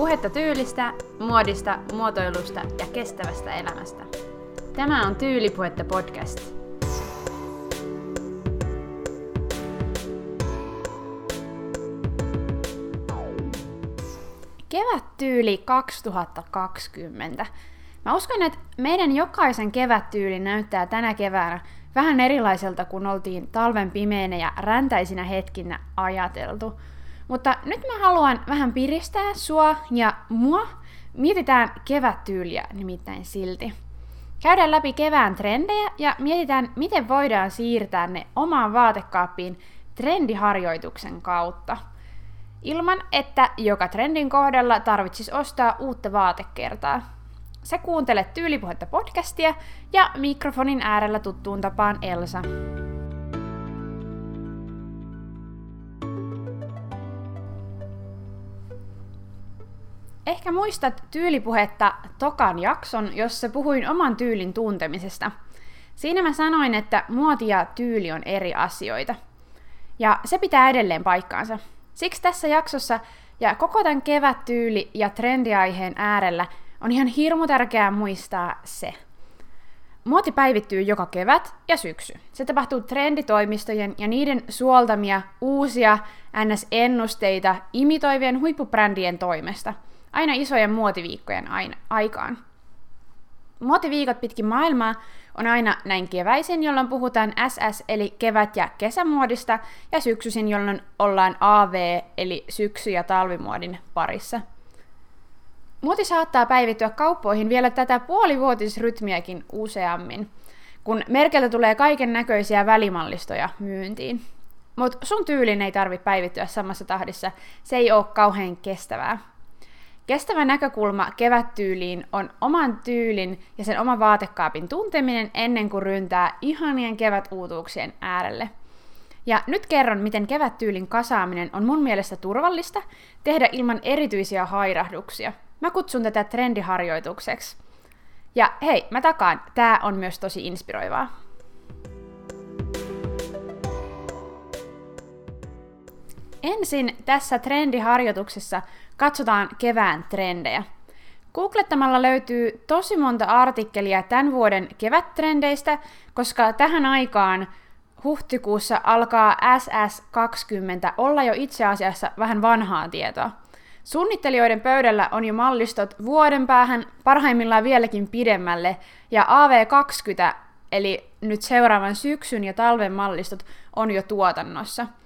Puhetta tyylistä, muodista, muotoilusta ja kestävästä elämästä. Tämä on Tyylipuhetta podcast. Kevättyyli 2020. Mä uskon, että meidän jokaisen kevättyyli näyttää tänä keväänä vähän erilaiselta kuin oltiin talven pimeinä ja räntäisinä hetkinä ajateltu. Mutta nyt mä haluan vähän piristää sua ja mua. Mietitään kevättyyliä nimittäin silti. Käydään läpi kevään trendejä ja mietitään, miten voidaan siirtää ne omaan vaatekaappiin trendiharjoituksen kautta. Ilman, että joka trendin kohdalla tarvitsisi ostaa uutta vaatekertaa. Sä kuuntelet Tyylipuhetta podcastia ja mikrofonin äärellä tuttuun tapaan Elsa. Ehkä muistat tyylipuhetta tokan jakson, jossa puhuin oman tyylin tuntemisesta. Siinä mä sanoin, että muoti ja tyyli on eri asioita. Ja se pitää edelleen paikkaansa. Siksi tässä jaksossa ja koko tämän kevättyyli- ja trendiaiheen äärellä on ihan hirmu tärkeää muistaa se. Muoti päivittyy joka kevät ja syksy. Se tapahtuu trenditoimistojen ja niiden suoltamia uusia NS-ennusteita imitoivien huippubrändien toimesta – aina isojen muotiviikkojen aina, aikaan. Muotiviikot pitkin maailmaa on aina näin keväisin, jolloin puhutaan SS eli kevät- ja kesämuodista, ja syksyisin, jolloin ollaan AV eli syksy- ja talvimuodin parissa. Muoti saattaa päivittyä kauppoihin vielä tätä puolivuotisrytmiäkin useammin, kun Merkeltä tulee kaiken näköisiä välimallistoja myyntiin. Mutta sun tyylin ei tarvitse päivittyä samassa tahdissa, se ei ole kauhean kestävää. Kestävä näkökulma kevättyyliin on oman tyylin ja sen oman vaatekaapin tunteminen ennen kuin ryntää ihanien kevätuutuuksien äärelle. Ja nyt kerron, miten kevättyylin kasaaminen on mun mielestä turvallista tehdä ilman erityisiä hairahduksia. Mä kutsun tätä trendiharjoitukseksi. Ja hei, mä takaan, tää on myös tosi inspiroivaa. Ensin tässä trendiharjoituksessa katsotaan kevään trendejä. Googlettamalla löytyy tosi monta artikkelia tämän vuoden kevättrendeistä, koska tähän aikaan huhtikuussa alkaa SS20 olla jo itse asiassa vähän vanhaa tietoa. Suunnittelijoiden pöydällä on jo mallistot vuoden päähän, parhaimmillaan vieläkin pidemmälle, ja AV20, eli nyt seuraavan syksyn ja talven mallistot, on jo tuotannossa –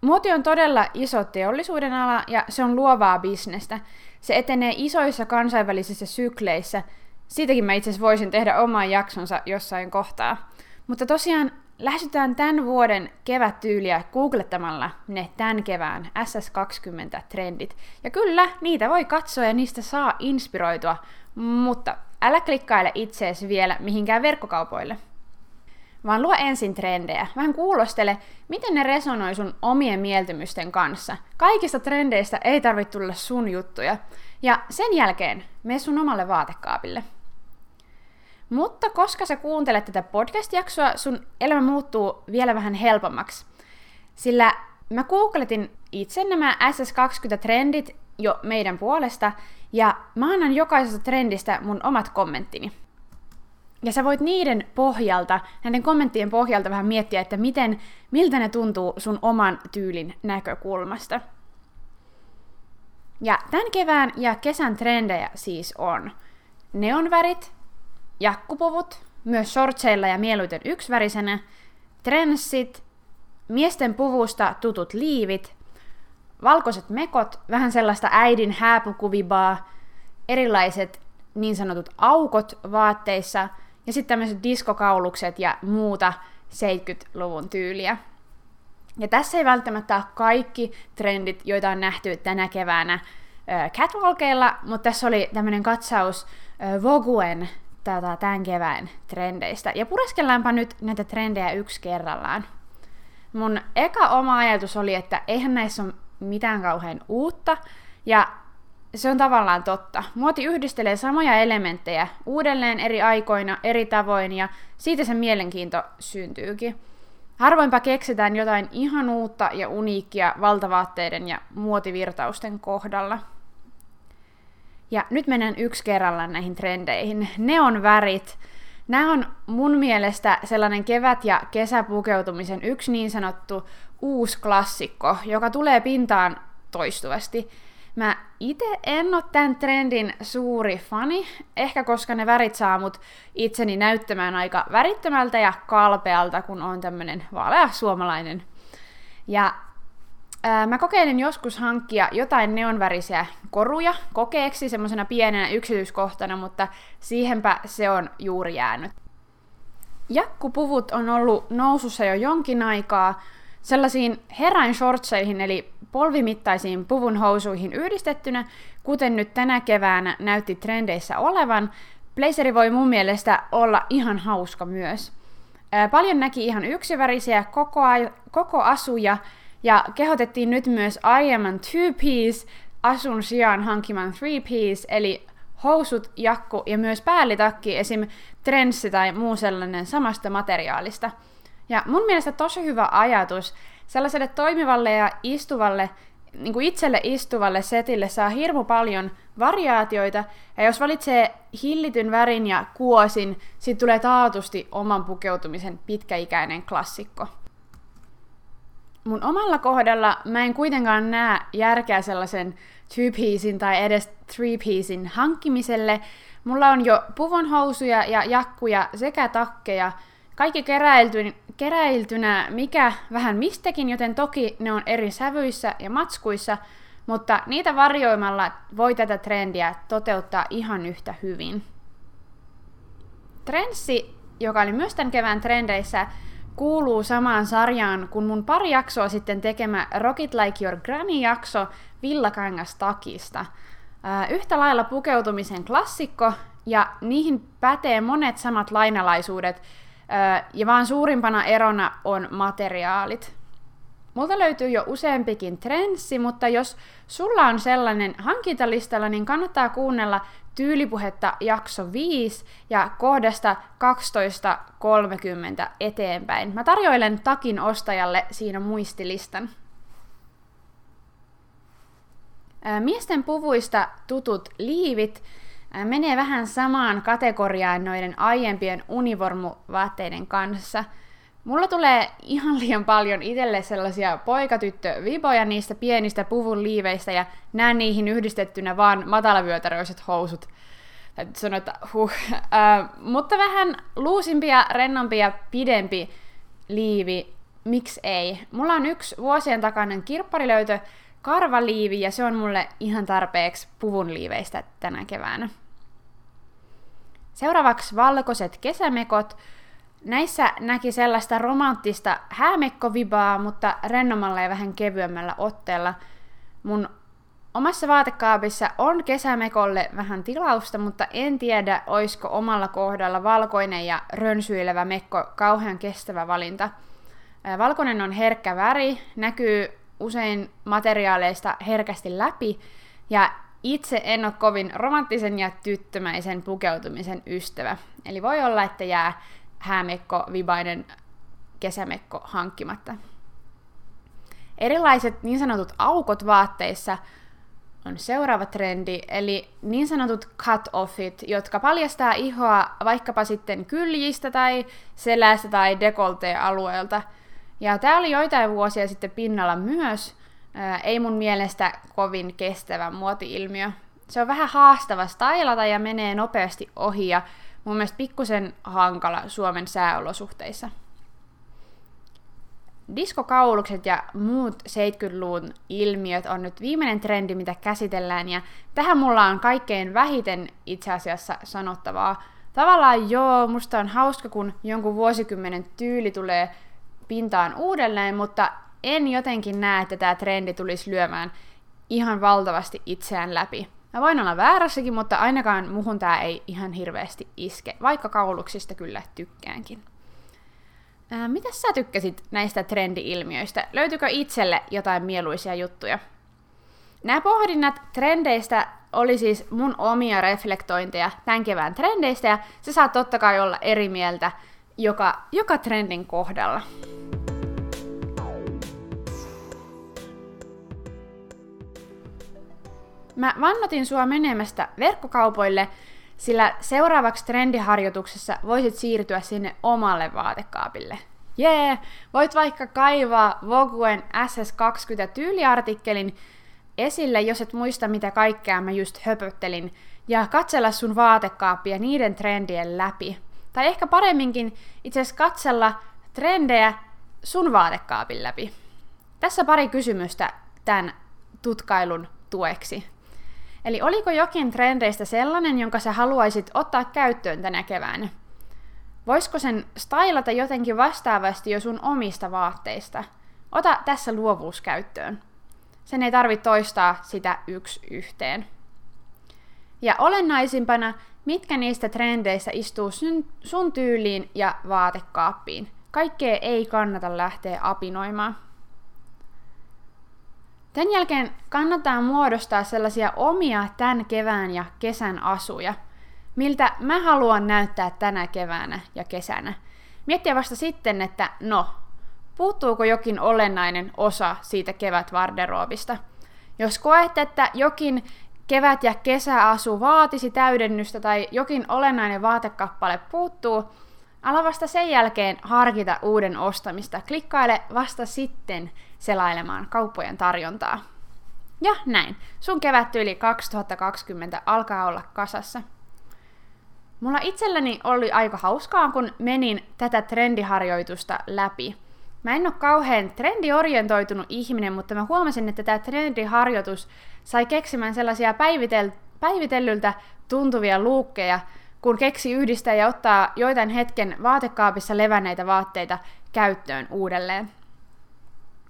Muoti on todella iso teollisuuden ala ja se on luovaa bisnestä. Se etenee isoissa kansainvälisissä sykleissä. Siitäkin mä itse voisin tehdä oman jaksonsa jossain kohtaa. Mutta tosiaan lähestytään tämän vuoden kevättyyliä googlettamalla ne tämän kevään SS20-trendit. Ja kyllä, niitä voi katsoa ja niistä saa inspiroitua, mutta älä klikkaile itseesi vielä mihinkään verkkokaupoille vaan luo ensin trendejä. Vähän kuulostele, miten ne resonoi sun omien mieltymysten kanssa. Kaikista trendeistä ei tarvitse tulla sun juttuja. Ja sen jälkeen mene sun omalle vaatekaapille. Mutta koska sä kuuntelet tätä podcast-jaksoa, sun elämä muuttuu vielä vähän helpommaksi. Sillä mä googletin itse nämä SS20-trendit jo meidän puolesta, ja mä annan jokaisesta trendistä mun omat kommenttini. Ja sä voit niiden pohjalta, näiden kommenttien pohjalta vähän miettiä, että miten, miltä ne tuntuu sun oman tyylin näkökulmasta. Ja tämän kevään ja kesän trendejä siis on neonvärit, jakkupuvut, myös shortseilla ja mieluiten yksivärisenä, trenssit, miesten puvusta tutut liivit, valkoiset mekot, vähän sellaista äidin hääpukuvibaa, erilaiset niin sanotut aukot vaatteissa – ja sitten tämmöiset diskokaulukset ja muuta 70-luvun tyyliä. Ja tässä ei välttämättä ole kaikki trendit, joita on nähty tänä keväänä catwalkeilla, mutta tässä oli tämmöinen katsaus Voguen tätä, tämän kevään trendeistä. Ja pureskellaanpa nyt näitä trendejä yksi kerrallaan. Mun eka oma ajatus oli, että eihän näissä ole mitään kauhean uutta, ja se on tavallaan totta. Muoti yhdistelee samoja elementtejä uudelleen eri aikoina, eri tavoin ja siitä se mielenkiinto syntyykin. Harvoinpa keksitään jotain ihan uutta ja uniikkia valtavaatteiden ja muotivirtausten kohdalla. Ja nyt mennään yksi kerrallaan näihin trendeihin. Neon värit. Nämä on mun mielestä sellainen kevät- ja kesäpukeutumisen yksi niin sanottu uusi klassikko, joka tulee pintaan toistuvasti. Mä itse en ole tämän trendin suuri fani, ehkä koska ne värit saa mut itseni näyttämään aika värittömältä ja kalpealta, kun on tämmönen vaalea suomalainen. Ja ää, mä kokeilin joskus hankkia jotain neonvärisiä koruja kokeeksi semmoisena pienenä yksityiskohtana, mutta siihenpä se on juuri jäänyt. Jakkupuvut on ollut nousussa jo jonkin aikaa, sellaisiin herrain shortseihin eli polvimittaisiin puvun housuihin yhdistettynä, kuten nyt tänä keväänä näytti trendeissä olevan, blazeri voi mun mielestä olla ihan hauska myös. Paljon näki ihan yksivärisiä koko, a- koko asuja, ja kehotettiin nyt myös aiemman two-piece asun sijaan hankimaan three-piece, eli housut, jakku ja myös päällitakki, esim. trenssi tai muu sellainen samasta materiaalista. Ja mun mielestä tosi hyvä ajatus, sellaiselle toimivalle ja istuvalle, niin kuin itselle istuvalle setille saa hirmu paljon variaatioita, ja jos valitsee hillityn värin ja kuosin, siitä tulee taatusti oman pukeutumisen pitkäikäinen klassikko. Mun omalla kohdalla mä en kuitenkaan näe järkeä sellaisen two-piecein tai edes three-piecein hankkimiselle. Mulla on jo puvonhousuja ja jakkuja sekä takkeja, kaikki keräilty, keräiltynä mikä vähän mistäkin, joten toki ne on eri sävyissä ja matskuissa, mutta niitä varjoimalla voi tätä trendiä toteuttaa ihan yhtä hyvin. Trenssi, joka oli myös tämän kevään trendeissä, kuuluu samaan sarjaan kuin mun pari jaksoa sitten tekemä Rocket Like Your Granny-jakso villakangastakista. Yhtä lailla pukeutumisen klassikko, ja niihin pätee monet samat lainalaisuudet, ja vaan suurimpana erona on materiaalit. Multa löytyy jo useampikin trenssi, mutta jos sulla on sellainen hankintalistalla, niin kannattaa kuunnella tyylipuhetta jakso 5 ja kohdasta 12.30 eteenpäin. Mä tarjoilen takin ostajalle siinä muistilistan. Miesten puvuista tutut liivit menee vähän samaan kategoriaan noiden aiempien univormuvaatteiden kanssa. Mulla tulee ihan liian paljon itselle sellaisia poikatyttö-viboja niistä pienistä puvun liiveistä ja näen niihin yhdistettynä vaan matalavyötäröiset housut. Täytyy sanoa, että huh. Äh, mutta vähän luusimpia, rennompia, pidempi liivi, miksi ei? Mulla on yksi vuosien takainen kirpparilöytö, karvaliivi ja se on mulle ihan tarpeeksi puvun liiveistä tänä keväänä. Seuraavaksi valkoiset kesämekot. Näissä näki sellaista romanttista häämekkovibaa, mutta rennomalla ja vähän kevyemmällä otteella. Mun omassa vaatekaapissa on kesämekolle vähän tilausta, mutta en tiedä, oisko omalla kohdalla valkoinen ja rönsyilevä mekko kauhean kestävä valinta. Valkoinen on herkkä väri, näkyy usein materiaaleista herkästi läpi, ja itse en ole kovin romanttisen ja tyttömäisen pukeutumisen ystävä. Eli voi olla, että jää häämekko, vibainen kesämekko hankkimatta. Erilaiset niin sanotut aukot vaatteissa on seuraava trendi, eli niin sanotut cut-offit, jotka paljastaa ihoa vaikkapa sitten kyljistä tai selästä tai dekolte-alueelta. Ja tämä oli joitain vuosia sitten pinnalla myös, ei mun mielestä kovin kestävä muoti-ilmiö. Se on vähän haastava stylata ja menee nopeasti ohi ja mun mielestä pikkusen hankala Suomen sääolosuhteissa. Diskokaulukset ja muut 70-luvun ilmiöt on nyt viimeinen trendi, mitä käsitellään, ja tähän mulla on kaikkein vähiten itse asiassa sanottavaa. Tavallaan joo, musta on hauska, kun jonkun vuosikymmenen tyyli tulee pintaan uudelleen, mutta en jotenkin näe, että tämä trendi tulisi lyömään ihan valtavasti itseään läpi. Mä voin olla väärässäkin, mutta ainakaan muhun tämä ei ihan hirveästi iske, vaikka kauluksista kyllä tykkäänkin. Ää, mitä sä tykkäsit näistä trendi-ilmiöistä? Löytyykö itselle jotain mieluisia juttuja? Nämä pohdinnat trendeistä oli siis mun omia reflektointeja tämän kevään trendeistä, ja se saa totta kai olla eri mieltä joka, joka trendin kohdalla. Mä vannotin sua menemästä verkkokaupoille, sillä seuraavaksi trendiharjoituksessa voisit siirtyä sinne omalle vaatekaapille. Jee! Yeah. Voit vaikka kaivaa Voguen SS20 tyyliartikkelin esille, jos et muista mitä kaikkea mä just höpöttelin, ja katsella sun vaatekaappia niiden trendien läpi. Tai ehkä paremminkin itse asiassa katsella trendejä sun vaatekaapin läpi. Tässä pari kysymystä tämän tutkailun tueksi. Eli oliko jokin trendeistä sellainen, jonka sä haluaisit ottaa käyttöön tänä keväänä? Voisiko sen stylata jotenkin vastaavasti jo sun omista vaatteista? Ota tässä luovuus käyttöön. Sen ei tarvitse toistaa sitä yksi yhteen. Ja olennaisimpana, mitkä niistä trendeistä istuu sun, tyyliin ja vaatekaappiin. Kaikkea ei kannata lähteä apinoimaan. Tämän jälkeen kannattaa muodostaa sellaisia omia tämän kevään ja kesän asuja, miltä mä haluan näyttää tänä keväänä ja kesänä. Miettiä vasta sitten, että no, puuttuuko jokin olennainen osa siitä kevätvarderoobista. Jos koet, että jokin kevät- ja kesäasu vaatisi täydennystä tai jokin olennainen vaatekappale puuttuu, ala vasta sen jälkeen harkita uuden ostamista. Klikkaile vasta sitten selailemaan kauppojen tarjontaa. Ja näin, sun kevättyyli 2020 alkaa olla kasassa. Mulla itselläni oli aika hauskaa, kun menin tätä trendiharjoitusta läpi. Mä en ole kauhean trendiorientoitunut ihminen, mutta mä huomasin, että tämä trendiharjoitus sai keksimään sellaisia päivitel- päivitellyltä tuntuvia luukkeja, kun keksi yhdistää ja ottaa joitain hetken vaatekaapissa levänneitä vaatteita käyttöön uudelleen.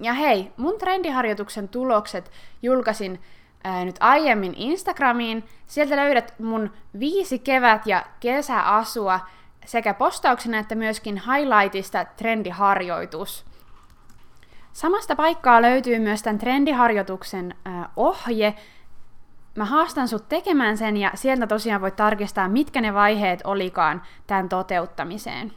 Ja hei, mun trendiharjoituksen tulokset julkaisin ää, nyt aiemmin Instagramiin. Sieltä löydät mun viisi kevät- ja kesäasua sekä postauksena että myöskin highlightista trendiharjoitus. Samasta paikkaa löytyy myös tämän trendiharjoituksen ää, ohje. Mä haastan sut tekemään sen ja sieltä tosiaan voit tarkistaa, mitkä ne vaiheet olikaan tämän toteuttamiseen.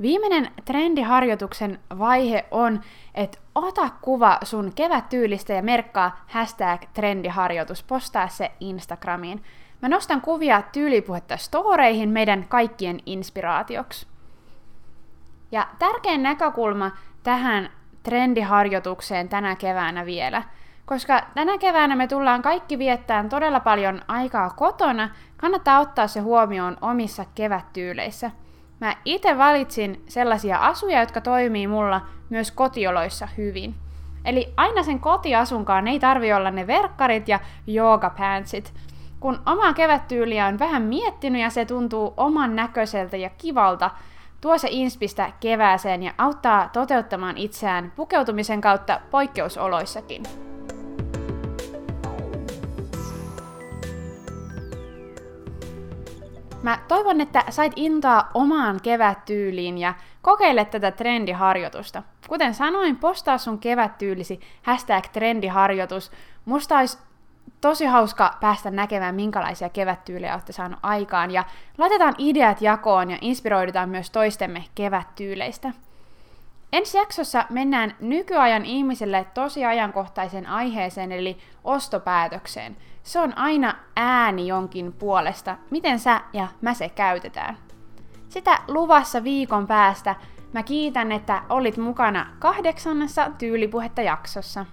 Viimeinen trendiharjoituksen vaihe on, että ota kuva sun kevättyylistä ja merkkaa hashtag trendiharjoitus, postaa se Instagramiin. Mä nostan kuvia tyylipuhetta storeihin meidän kaikkien inspiraatioksi. Ja tärkein näkökulma tähän trendiharjoitukseen tänä keväänä vielä, koska tänä keväänä me tullaan kaikki viettämään todella paljon aikaa kotona, kannattaa ottaa se huomioon omissa kevättyyleissä – Mä itse valitsin sellaisia asuja, jotka toimii mulla myös kotioloissa hyvin. Eli aina sen kotiasunkaan ei tarvi olla ne verkkarit ja joogapantsit. Kun omaa kevättyyliä on vähän miettinyt ja se tuntuu oman näköiseltä ja kivalta, tuo se inspistä kevääseen ja auttaa toteuttamaan itseään pukeutumisen kautta poikkeusoloissakin. Mä toivon, että sait intoa omaan kevättyyliin ja kokeile tätä trendiharjoitusta. Kuten sanoin, postaa sun kevättyylisi hashtag trendiharjoitus. Musta olisi tosi hauska päästä näkemään, minkälaisia kevättyylejä olette saanut aikaan. Ja laitetaan ideat jakoon ja inspiroidutaan myös toistemme kevättyyleistä. Ensi jaksossa mennään nykyajan ihmiselle tosi ajankohtaisen aiheeseen, eli ostopäätökseen. Se on aina ääni jonkin puolesta, miten sä ja mä se käytetään. Sitä luvassa viikon päästä. Mä kiitän, että olit mukana kahdeksannessa tyylipuhetta jaksossa.